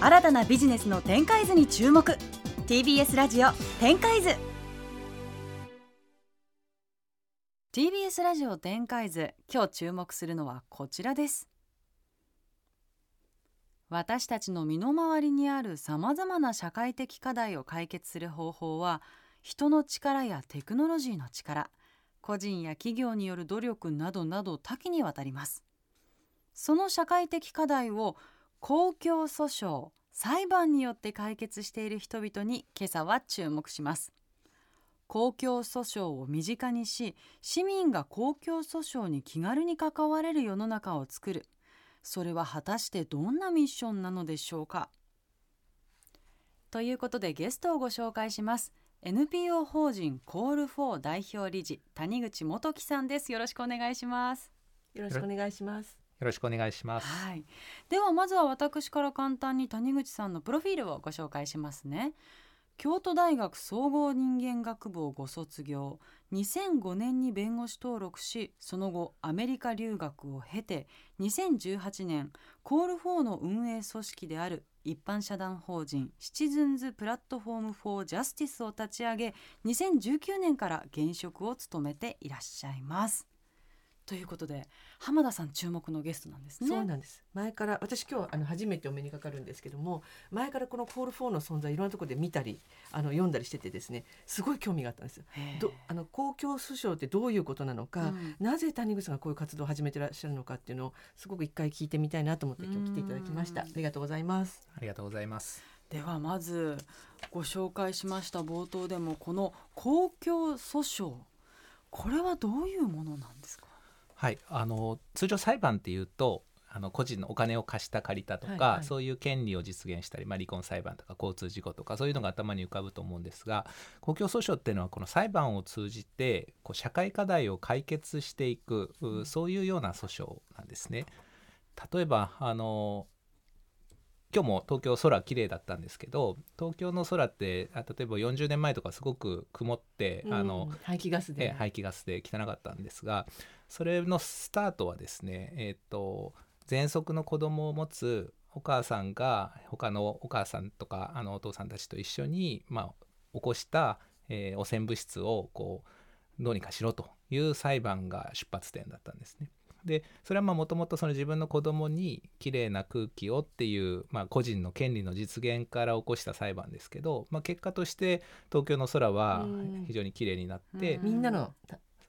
新たなビジネスの展開図に注目。TBS ラジオ展開図。TBS ラジオ展開図今日注目するのはこちらです。私たちの身の回りにあるさまざまな社会的課題を解決する方法は人の力やテクノロジーの力個人や企業による努力などなど多岐にわたります。その社会的課題を公共訴訟裁判によって解決している人々に今朝は注目します。公共訴訟を身近にし市民が公共訴訟に気軽に関われる世の中を作る。それは果たしてどんなミッションなのでしょうか。ということでゲストをご紹介します。NPO 法人コールフォー代表理事谷口元樹さんです。よろしくお願いします。よろしくお願いします。よろしくお願いします、はい、ではまずは私から簡単に谷口さんのプロフィールをご紹介しますね。京都大学総合人間学部をご卒業。2005年に弁護士登録しその後アメリカ留学を経て2018年 CALL4の運営組織である一般社団法人シチズンズ・プラットフォーム・フォー・ジャスティスを立ち上げ2019年から現職を務めていらっしゃいます。ということで浜田さん注目のゲストなんですね。そうなんです。前から私今日あの初めてお目にかかるんですけども、前からこのコールフォーの存在いろんなところで見たりあの読んだりしててですね、すごい興味があったんですよ。どあの公共訴訟ってどういうことなのか、うん、なぜ谷口さんがこういう活動を始めてらっしゃるのかっていうのをすごく一回聞いてみたいなと思って今日来ていただきました。ありがとうございます。ありがとうございます。ではまずご紹介しました冒頭でもこの公共訴訟これはどういうものなんですか？はい。あの通常裁判っていうとあの個人のお金を貸した借りたとか、はいはい、そういう権利を実現したり、まあ、離婚裁判とか交通事故とかそういうのが頭に浮かぶと思うんですが公共訴訟っていうのはこの裁判を通じてこう社会課題を解決していく、うん、そういうような訴訟なんですね。例えばあの今日も東京空綺麗だったんですけど東京の空って例えば40年前とかすごく曇って、うん、あの排気ガスで。排気ガスで汚かったんですがそれのスタートはですねえっ、ー、と喘息の子供を持つお母さんが他のお母さんとかあのお父さんたちと一緒に、まあ、起こした、えー、汚染物質をこうどうにかしろという裁判が出発点だったんですね。でそれはもともと自分の子供にきれいな空気をっていう、まあ、個人の権利の実現から起こした裁判ですけど、まあ、結果として東京の空は非常にきれいになって、みんなの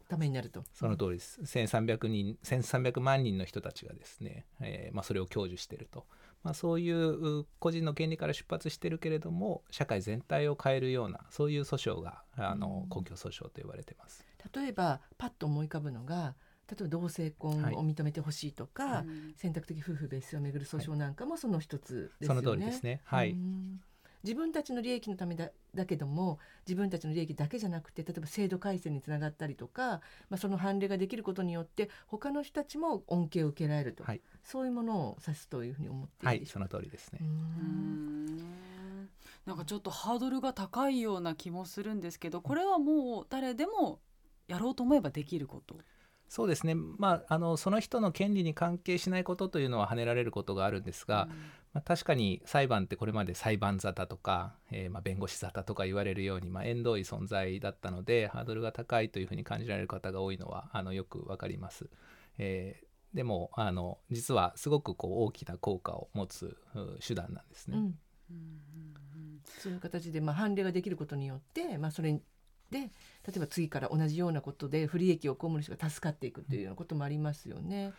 ためになるとその通りです1300人1300万人の人たちがですね、えーまあ、それを享受していると、まあ、そういう個人の権利から出発してるけれども社会全体を変えるようなそういう訴訟があの、公共訴訟と呼ばれてます。例えばパッと思い浮かぶのが例えば同性婚を認めてほしいとか、はい、選択的夫婦別姓をめぐる訴訟なんかもその一つですよね。その通りですね。はい。自分たちの利益のためだだけども自分たちの利益だけじゃなくて例えば制度改正につながったりとか、まあ、その判例ができることによって他の人たちも恩恵を受けられると、はい、そういうものを指すというふうに思っていいはい、その通りですね。なんかちょっとハードルが高いような気もするんですけどこれはもう誰でもやろうと思えばできること。そうですね、まあ、あのその人の権利に関係しないことというのは跳ねられることがあるんですが、うん、まあ、確かに裁判ってこれまで裁判沙汰とか、えー、まあ弁護士沙汰とか言われるように、まあ、縁遠い存在だったのでハードルが高いというふうに感じられる方が多いのはあのよく分かります。えー、でもあの実はすごくこう大きな効果を持つ手段なんですね。うんうんうんうん、そういう形で、まあ、判例ができることによって、まあ、それで例えば次から同じようなことで不利益を被る人が助かっていくというようなこともありますよね。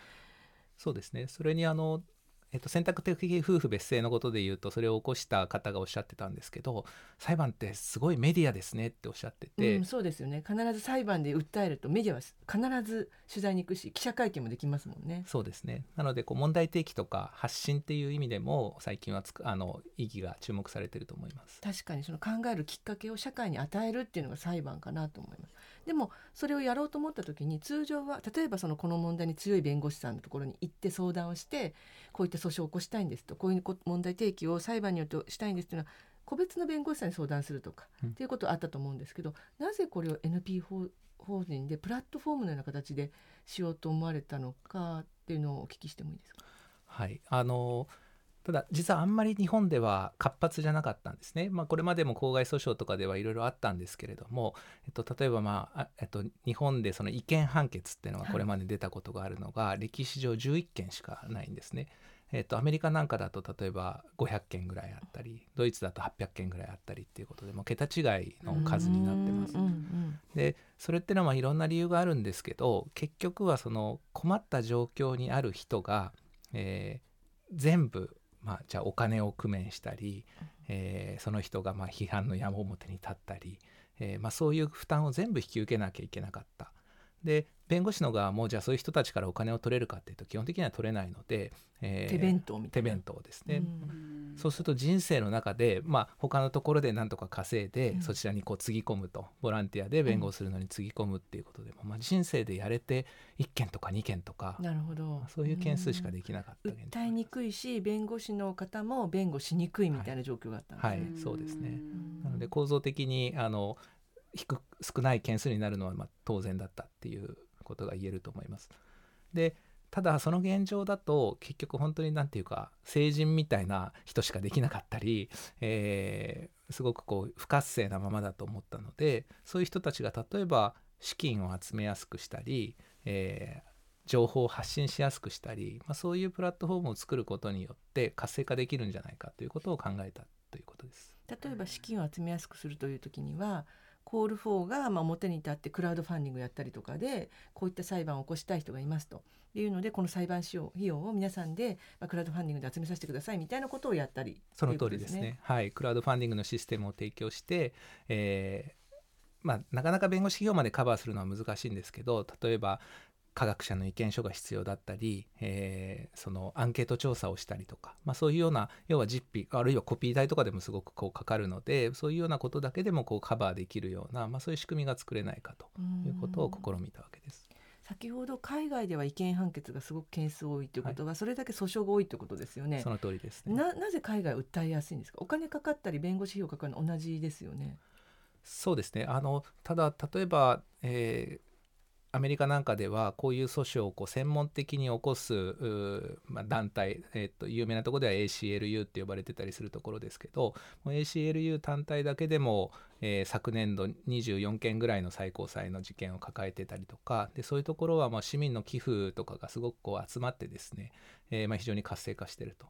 そうですねそれにあのえっと、選択的夫婦別姓のことで言うとそれを起こした方がおっしゃってたんですけど裁判ってすごいメディアですねっておっしゃってて、うん、そうですよね。必ず裁判で訴えるとメディアは必ず取材に行くし記者会見もできますもんね。そうですね。なのでこう問題提起とか発信っていう意味でも最近はつくあの意義が注目されてると思います。確かにその考えるきっかけを社会に与えるっていうのが裁判かなと思いますでもそれをやろうと思った時に通常は例えばそのこの問題に強い弁護士さんのところに行って相談をしてこういった訴訟を起こしたいんですとこういう問題提起を裁判によってしたいんですというのは個別の弁護士さんに相談するとか、っていうことはあったと思うんですけどなぜこれを NP 法法人でプラットフォームのような形でしようと思われたのかっていうのをお聞きしてもいいですか？はいあのただ実はあんまり日本では活発じゃなかったんですね。まあ、これまでも公害訴訟とかではいろいろあったんですけれども、えっと、例えば、まあえっと、日本でその違憲判決っていうのがこれまで出たことがあるのが、歴史上11件しかないんですね。えっと、アメリカなんかだと例えば500件ぐらいあったりドイツだと800件ぐらいあったりっていうことでも桁違いの数になってます。でそれってのはまあいろんな理由があるんですけど結局はその困った状況にある人が、えー、全部まあ、じゃあお金を工面したり、えー、その人がまあ批判の矢面に立ったり、えー、まあ、そういう負担を全部引き受けなきゃいけなかった。で弁護士の側もじゃあそういう人たちからお金を取れるかっていうと基本的には取れないので、えー、手弁当みたいな。手弁当ですね、そうすると人生の中で、まあ、他のところで何とか稼いで、うん、そちらにこうつぎ込むと。ボランティアで弁護するのにつぎ込むっていうことでも、うん、まあ、人生でやれて1件とか2件とかなるほど、まあ、そういう件数しかできなかった、訴えにくいし弁護士の方も弁護しにくいみたいな状況があったんですね、はい、はい、そうですね。なので構造的にあの低少ない件数になるのはまあ当然だったっていうことが言えると思います。でただその現状だと結局本当に何て言うか成人みたいな人しかできなかったり、えー、すごくこう不活性なままだと思ったのでそういう人たちが例えば資金を集めやすくしたり、えー、情報を発信しやすくしたり、まあ、そういうプラットフォームを作ることによって活性化できるんじゃないかということを考えたということです。例えば資金を集めやすくするという時にはコール4がまあ表に立ってクラウドファンディングやったりとかでこういった裁判を起こしたい人がいますと。いうのでこの裁判費用費用を皆さんで、まあ、クラウドファンディングで集めさせてくださいみたいなことをやったりその通りですね、ね、はい。クラウドファンディングのシステムを提供して、えーまあ、なかなか弁護士費用までカバーするのは難しいんですけど例えば科学者の意見書が必要だったり、えー、そのアンケート調査をしたりとか、まあ、そういうような要は実費あるいはコピー代とかでもすごくこうかかるのでそういうようなことだけでもこうカバーできるような、まあ、そういう仕組みが作れないかということを試みたわけです。先ほど海外では違憲判決がすごく件数多いということは、はい、それだけ訴訟が多いということですよね。その通りです、ね、ななぜ海外訴えやすいんですか？お金かかったり弁護士費用かかるの同じですよね。そうですね。あのただ例えば、えー、アメリカなんかではこういう訴訟をこう専門的に起こす、まあ、団体、えっと有名なところでは ACLU って呼ばれてたりするところですけど ACLU 単体だけでも、えー、昨年度24件ぐらいの最高裁の事件を抱えてたりとかでそういうところはまあ市民の寄付とかがすごくこう集まってですね、えー、まあ非常に活性化してると。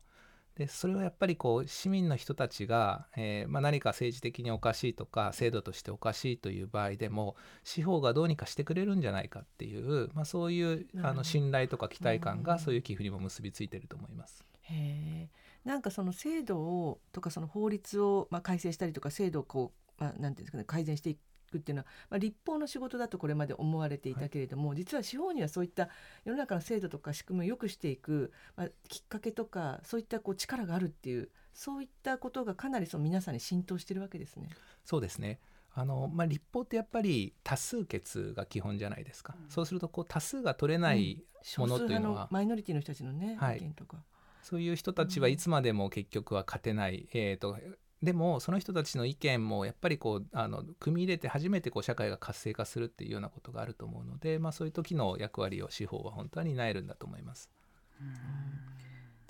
でそれはやっぱりこう市民の人たちが、えー、まあ、何か政治的におかしいとか制度としておかしいという場合でも司法がどうにかしてくれるんじゃないかっていう、まあ、そういうあの信頼とか期待感がそういう寄付にも結びついてると思います。へなんかその制度をとかその法律をまあ改正したりとか制度をこう、まあ、なんていうんですかね改善していくっていうのは、まあ、立法の仕事だとこれまで思われていたけれども、はい、実は司法にはそういった世の中の制度とか仕組みを良くしていく、まあ、きっかけとかそういったこう力があるっていうそういったことがかなりその皆さんに浸透してるわけですね。そうですね。あのまあ、立法ってやっぱり多数決が基本じゃないですか、うん、そうするとこう多数が取れないものというのは、うん、マイノリティの人たちのね、はい、意見とか。そういう人たちはいつまでも結局は勝てない、うん、えーとでもその人たちの意見もやっぱりこうあの組み入れて初めてこう社会が活性化するっていうようなことがあると思うので、まあ、そういう時の役割を司法は本当は担えるんだと思います。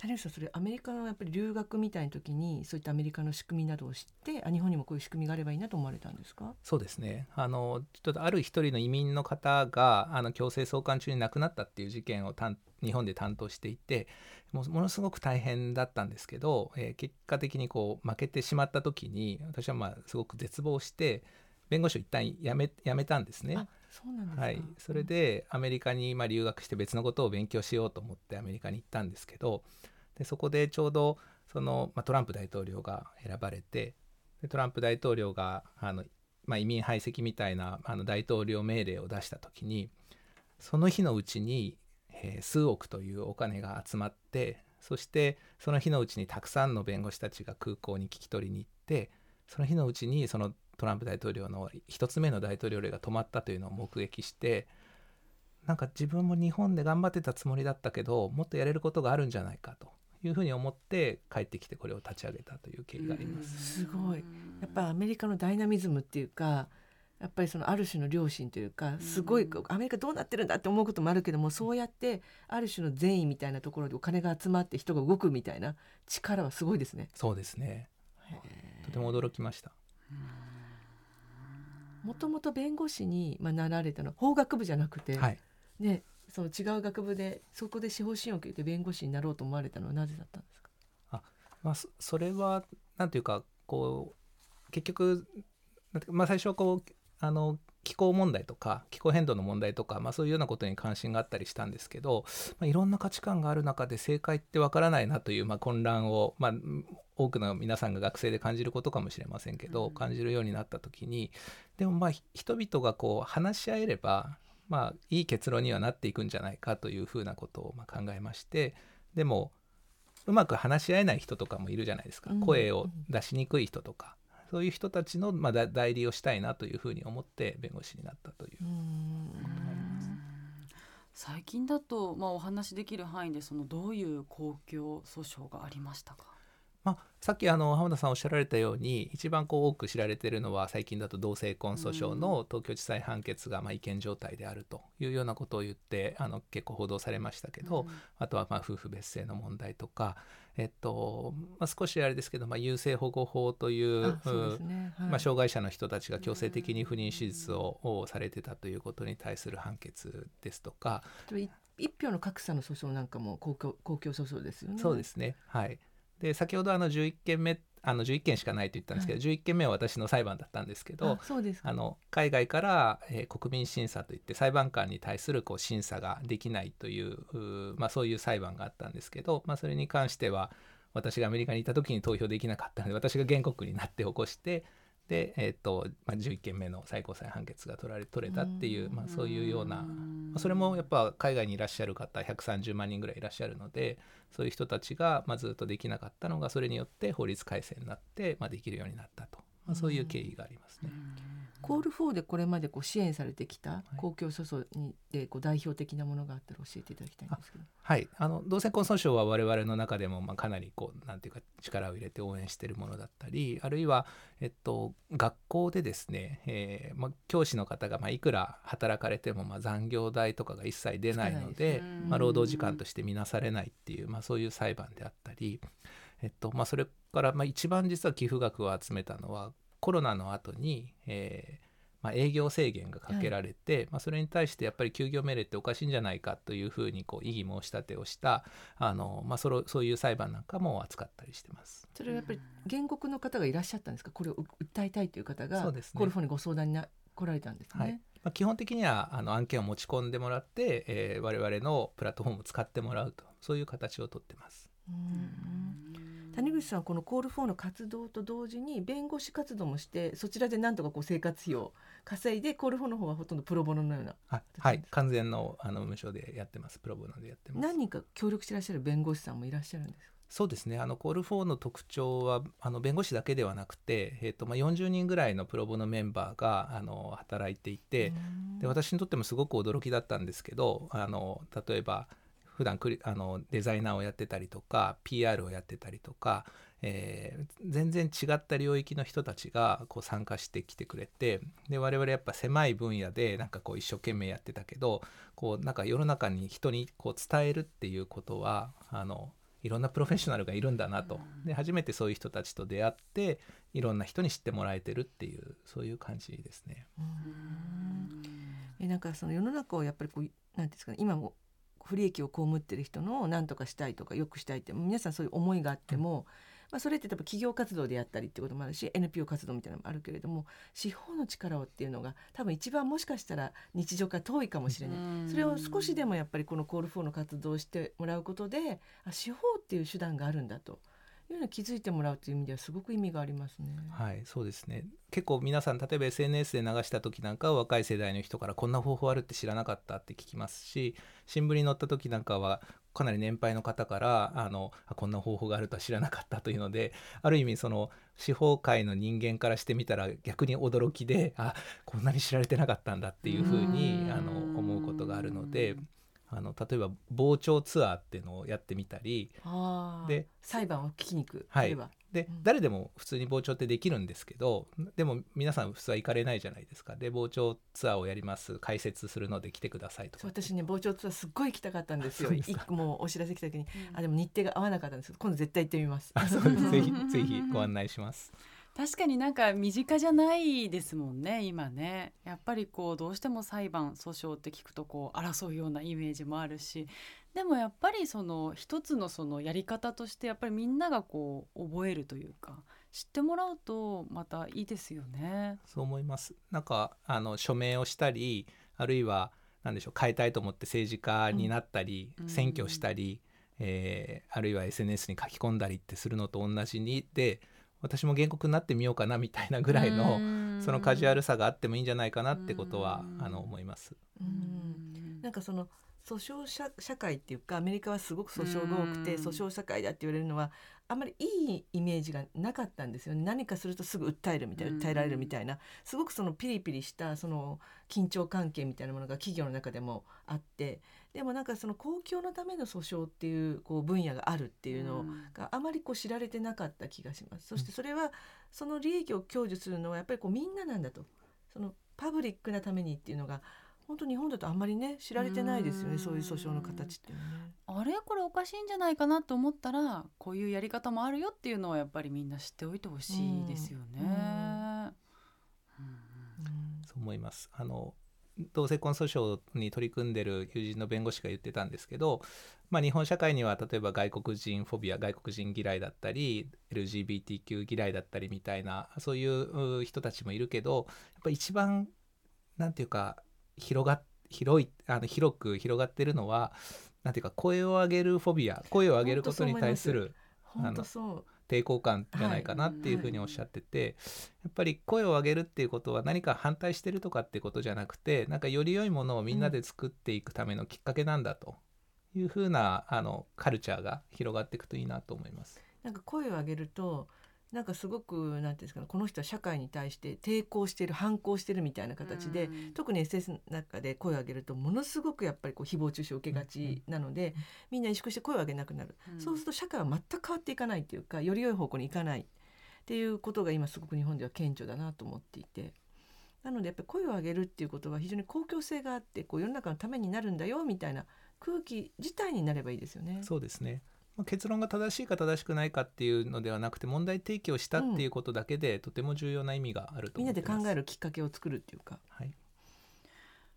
谷口さんそれアメリカのやっぱり留学みたいな時にそういったアメリカの仕組みなどを知ってあ日本にもこういう仕組みがあればいいなと思われたんですか？そうですね。あのちょっとある一人の移民の方があの強制送還中に亡くなったっていう事件を日本で担当していてもものすごく大変だったんですけど、えー、結果的にこう負けてしまった時に私はまあすごく絶望して弁護士を一旦辞め辞めたんですね。そうなんですはい、それでアメリカにま留学して別のことを勉強しようと思ってアメリカに行ったんですけどでそこでちょうどその、まあ、トランプ大統領が選ばれてでトランプ大統領があの、まあ、移民排斥みたいなあの大統領命令を出した時にその日のうちにえー、数億というお金が集まってそしてその日のうちにたくさんの弁護士たちが空港に聞き取りに行ってその日のうちにそのトランプ大統領の1つ目の大統領令が止まったというのを目撃してなんか自分も日本で頑張ってたつもりだったけどもっとやれることがあるんじゃないかと。いうふうに思って帰ってきてこれを立ち上げたという経緯があります。すごい。やっぱアメリカのダイナミズムっていうかやっぱりそのある種の良心というかすごいアメリカどうなってるんだって思うこともあるけどもそうやってある種の善意みたいなところでお金が集まって人が動くみたいな力はすごいですね。そうですね。とても驚きました。もともと弁護士にまあなられたのは法学部じゃなくて、はい。ね、その違う学部でそこで司法試験を受けて弁護士になろうと思われたのはなぜだったんですか？まあ、そそれはなんていうかこう結局まあ、最初はこうあの気候問題とか気候変動の問題とか、まあ、そういうようなことに関心があったりしたんですけど、まあ、いろんな価値観がある中で正解ってわからないなという、まあ、混乱を、まあ、多くの皆さんが学生で感じることかもしれませんけど、うん感じるようになった時にでもまあひ人々がこう話し合えれば、まあ、いい結論にはなっていくんじゃないかというふうなことをまあ考えましてでもうまく話し合えない人とかもいるじゃないですか、うん。声を出しにくい人とかそういう人たちの、ま代理をしたいなというふうに思って弁護士になったという。うーん。最近だと、まあ、お話しできる範囲でそのどういう公共訴訟がありましたか？まあ、さっきあの浜田さんおっしゃられたように一番こう多く知られているのは最近だと同性婚訴訟の東京地裁判決がまあ違憲状態であるというようなことを言ってあの結構報道されましたけど、あとはまあ夫婦別姓の問題とか、えっとまあ、少しあれですけど、まあ、優生保護法というね、はい。まあ、障害者の人たちが強制的に不妊手術ををされてたということに対する判決ですとか、一票の格差の訴訟なんかも公共公共訴訟ですよね。そうですね。はいで先ほどあの11件目あの11件しかないと言ったんですけど、11件目は私の裁判だったんですけどあの海外から、えー国民審査といって裁判官に対するこう審査ができないというまあ、そういう裁判があったんですけど、まあ、それに関しては私がアメリカにいた時に投票できなかったので私が原告になって起こしてで、えーとまあ、11件目の最高裁判決が取られ取れたっていう、まあ、そういうような、まあそれもやっぱ海外にいらっしゃる方130万人ぐらいいらっしゃるのでそういう人たちが、ま、ずっとできなかったのがそれによって法律改正になって、ま、できるようになったと、まあ、そういう経緯がありますね。コール4でこれまでこう支援されてきた公共訴訟にでこう代表的なものがあったら教えていただきたいんですけど。はい、あの同性婚訴訟は我々の中でもまあかなりこうなんていうか力を入れて応援しているものだったりあるいは、えっと、学校でですね、えーまあ、教師の方がまあいくら働かれてもまあ残業代とかが一切出ないのででまあ、労働時間として見なされないっていう、まあ、そういう裁判であったり、えっとまあ、それからまあ一番実は寄付額を集めたのはコロナの後に、えーまあ、営業制限がかけられて、まあ、それに対してやっぱり休業命令っておかしいんじゃないかというふうにこう異議申し立てをしたあの、まあ、それそういう裁判なんかも扱ったりしてます。それはやっぱり原告の方がいらっしゃったんですか？これを訴えたいという方がそうですねコール4にご相談にな来られたんですね。はいまあ、基本的にはあの案件を持ち込んでもらって、えー我々のプラットフォームを使ってもらうとそういう形をとってます。うん谷口さんはこのコール4の活動と同時に弁護士活動もしてそちらでなんとかこう生活費を稼いでコール4の方はほとんどプロボノのようなあはい完全のあの無償でやってます。プロボノでやってます。何人か協力していらっしゃる弁護士さんもいらっしゃるんですか？そうですね。あのコール4の特徴はあの弁護士だけではなくて、えーとまあ、40人ぐらいのプロボノメンバーがあの働いていて、で私にとってもすごく驚きだったんですけどあの例えば普段クリあのデザイナーをやってたりとか PR をやってたりとか、えー全然違った領域の人たちがこう参加してきてくれてで我々やっぱ狭い分野でなんかこう一生懸命やってたけどこうなんか世の中に人にこう伝えるっていうことはあのいろんなプロフェッショナルがいるんだなとで初めてそういう人たちと出会っていろんな人に知ってもらえてるっていうそういう感じですね。えなんかその世の中をやっぱりこうなんですかね今も不利益を被ってる人のを何とかしたいとか良くしたいって皆さんそういう思いがあっても、まあ、それって多分企業活動でやったりってこともあるし NPO 活動みたいなのもあるけれども司法の力をっていうのが多分一番もしかしたら日常から遠いかもしれない。それを少しでもやっぱりこのコール4の活動をしてもらうことであ司法っていう手段があるんだというのに気づいてもらうという意味ではすごく意味がありますね。はい、そうですね。結構皆さん例えば SNS で流した時なんかは若い世代の人からこんな方法あるって知らなかったって聞きますし新聞に載った時なんかはかなり年配の方からあのあこんな方法があるとは知らなかったというのである意味その司法界の人間からしてみたら逆に驚きであこんなに知られてなかったんだっていうふうにうんあの思うことがあるのであの例えば傍聴ツアーっていうのをやってみたりで裁判を聞きに行く、はい。で、うん。誰でも普通に傍聴ってできるんですけどでも皆さん普通は行かれないじゃないですか。で傍聴ツアーをやります。解説するので来てくださいと私ね傍聴ツアーすっごい行きたかったんですよ。ですもうお知らせ来た時に。あでも日程が合わなかったんです。けど今度絶対行ってみます。あそうです。ぜひ ぜひご案内します。確かになんか身近じゃないですもんね今ねやっぱりこうどうしても裁判訴訟って聞くとこう争うようなイメージもあるしでもやっぱりその一つのそのやり方としてやっぱりみんながこう覚えるというか知ってもらうとまたいいですよね。そう思います。なんかあの署名をしたりあるいは何でしょう変えたいと思って政治家になったり、うん選挙したり、えーあるいは SNS に書き込んだりってするのと同じにで私も原告になってみようかなみたいなぐらいのそのカジュアルさがあってもいいんじゃないかなってことはうん。あの思います。うん。なんかその訴訟社社会っていうかアメリカはすごく訴訟が多くてうん。訴訟社会だって言われるのはあんまりいいイメージがなかったんですよね。何かするとすぐ訴えるみたいうん。な訴えられるみたいな。すごくそのピリピリしたその緊張関係みたいなものが企業の中でもあってでもなんかその公共のための訴訟っていうこう分野があるっていうのをがあまりこう知られてなかった気がします。そしてそれはその利益を享受するのはやっぱりこうみんななんだとそのパブリックなためにっていうのが本当日本だとあんまりね知られてないですようんねそういう訴訟の形ってね。あれこれおかしいんじゃないかなと思ったらこういうやり方もあるよっていうのはやっぱりみんな知っておいてほしいですよね。うんうんそう思います。あの同性婚訴訟に取り組んでる友人の弁護士が言ってたんですけど、まあ、日本社会には例えば外国人フォビア外国人嫌いだったり LGBTQ 嫌いだったりみたいなそういうう人たちもいるけどやっぱ一番なんていうか広が広いあの広く広がってるのはなんていうか声を上げるフォビア声を上げることに対する本当そう抵抗感じゃないかなっていうふうにおっしゃってて、やっぱり声を上げるっていうことは何か反対してるとかっていうことじゃなくてなんかより良いものをみんなで作っていくためのきっかけなんだというふうなあのカルチャーが広がっていくといいなと思います。なんか声を上げるとなんかすごくなんていうんですかねこの人は社会に対して抵抗してる反抗してるみたいな形で、うん。特に SS の中で声を上げるとものすごくやっぱりこう誹謗中傷を受けがちなので、みんな萎縮して声を上げなくなる、うん。そうすると社会は全く変わっていかないっていうかより良い方向に行かないっていうことが今すごく日本では顕著だなと思っていて。なのでやっぱり声を上げるっていうことは非常に公共性があってこう世の中のためになるんだよみたいな空気自体になればいいですよね。そうですねまあ結論が正しいか正しくないかっていうのではなくて問題提起をしたっていうことだけでとても重要な意味があるとみんなで。考えるきっかけを作るっていうか。はい、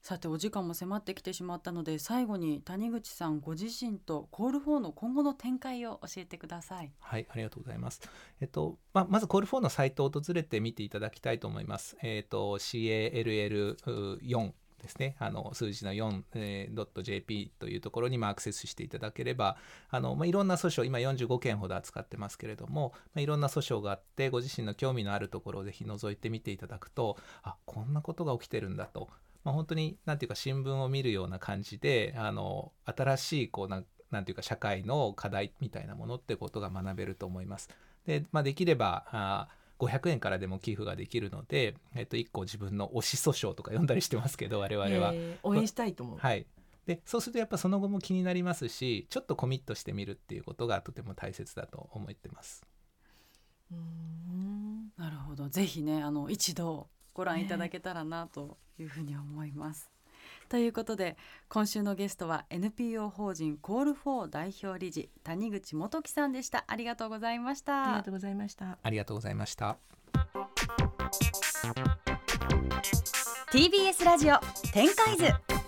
さてお時間も迫ってきてしまったので最後に谷口さんご自身とコール4の今後の展開を教えてください。はい、ありがとうございます。えっと、まあ、まずコール4のサイトを訪れて見ていただきたいと思います。えっと、CALL4 ですね。あの、数字の 4.jp というところにまアクセスしていただければ、あの、まあ、いろんな訴訟、今45件ほど扱ってますけれども、まあ、いろんな訴訟があって、ご自身の興味のあるところをぜひ覗いてみていただくと、あ、こんなことが起きてるんだと。まあ、本当に、なんていうか、新聞を見るような感じで、あの、新しい、こう、ななんていうか社会の課題みたいなものってことが学べると思います。で、まあ、できればあ500円からでも寄付ができるので、えっと、1個自分の推し訴訟とか読んだりしてますけど我々は。えー応援したいと思う。はい、でそうするとやっぱその後も気になりますしちょっとコミットしてみるっていうことがとても大切だと思ってます。うーんなるほどぜひねあの一度ご覧いただけたらなというふうに思います。ということで今週のゲストは NPO 法人コールフォー代表理事谷口元樹さんでしたありがとうございましたありがとうございました。ありがとうございました。TBS ラジオ展開図